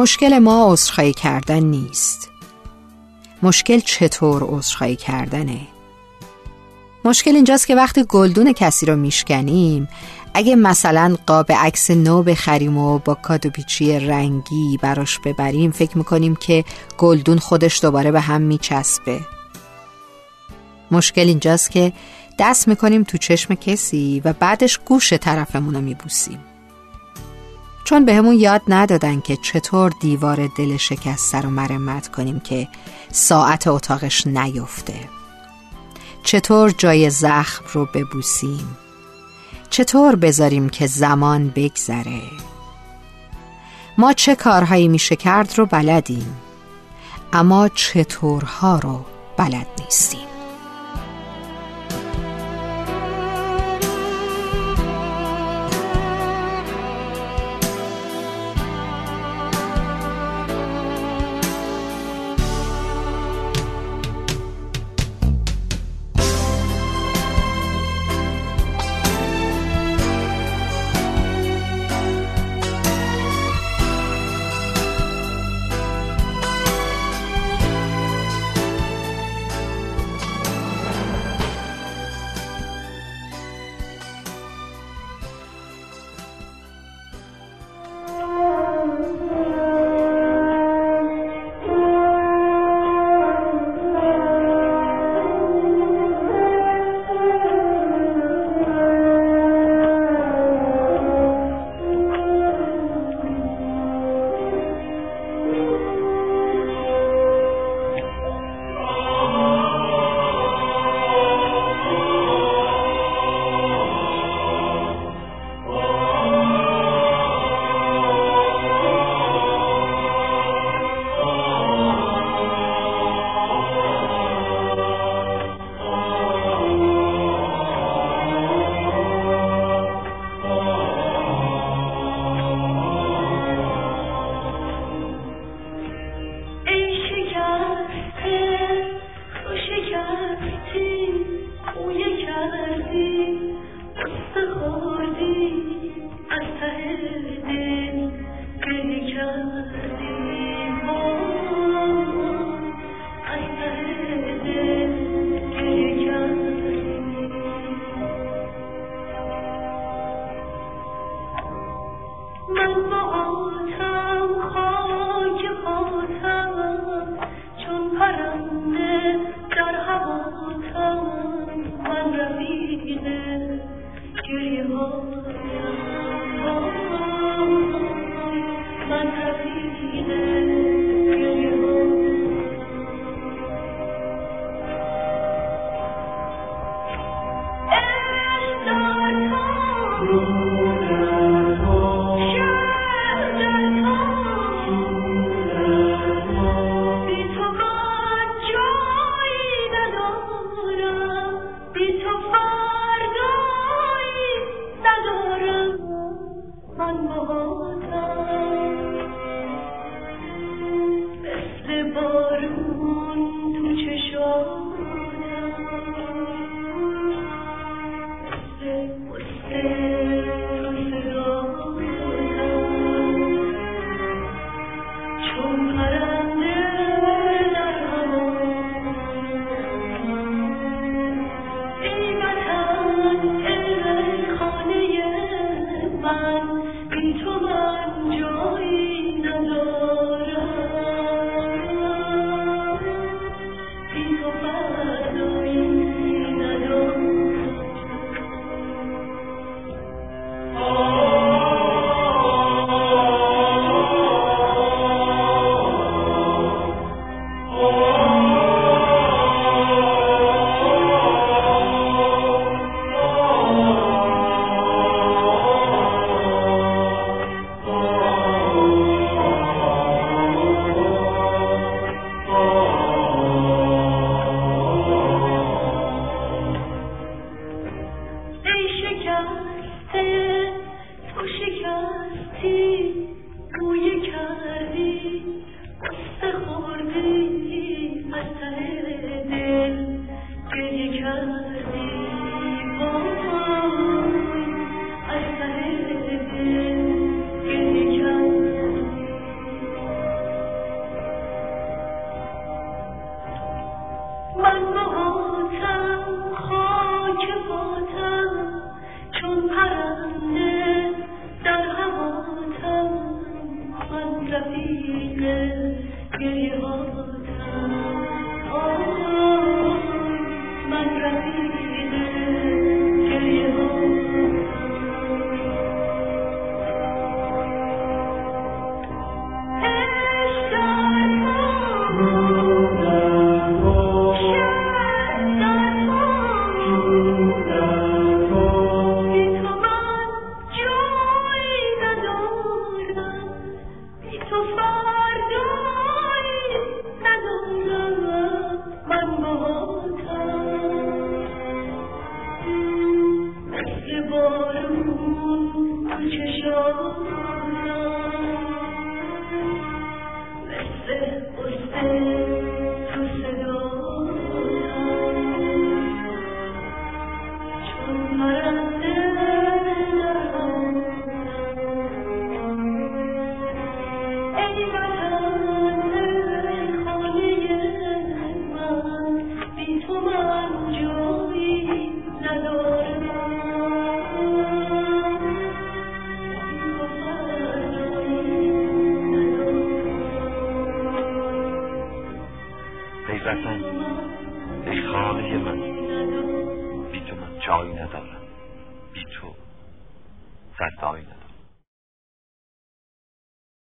مشکل ما عذرخواهی کردن نیست. مشکل چطور عذرخواهی کردنه؟ مشکل اینجاست که وقتی گلدون کسی رو میشکنیم اگه مثلا قاب عکس نو بخریم و با کادو پیچی رنگی براش ببریم فکر می‌کنیم که گلدون خودش دوباره به هم میچسبه. مشکل اینجاست که دست می‌کنیم تو چشم کسی و بعدش گوش طرفمون رو میبوسیم. چون به یاد ندادن که چطور دیوار دل شکسته رو مرمت کنیم که ساعت اتاقش نیفته. چطور جای زخم رو ببوسیم؟ چطور بذاریم که زمان بگذره؟ ما چه کارهایی میشه کرد رو بلدیم اما چطورها رو بلد نیستیم. وطن ای خانه من بی تو من جایی ندارم. بی تو فردایی ندارم.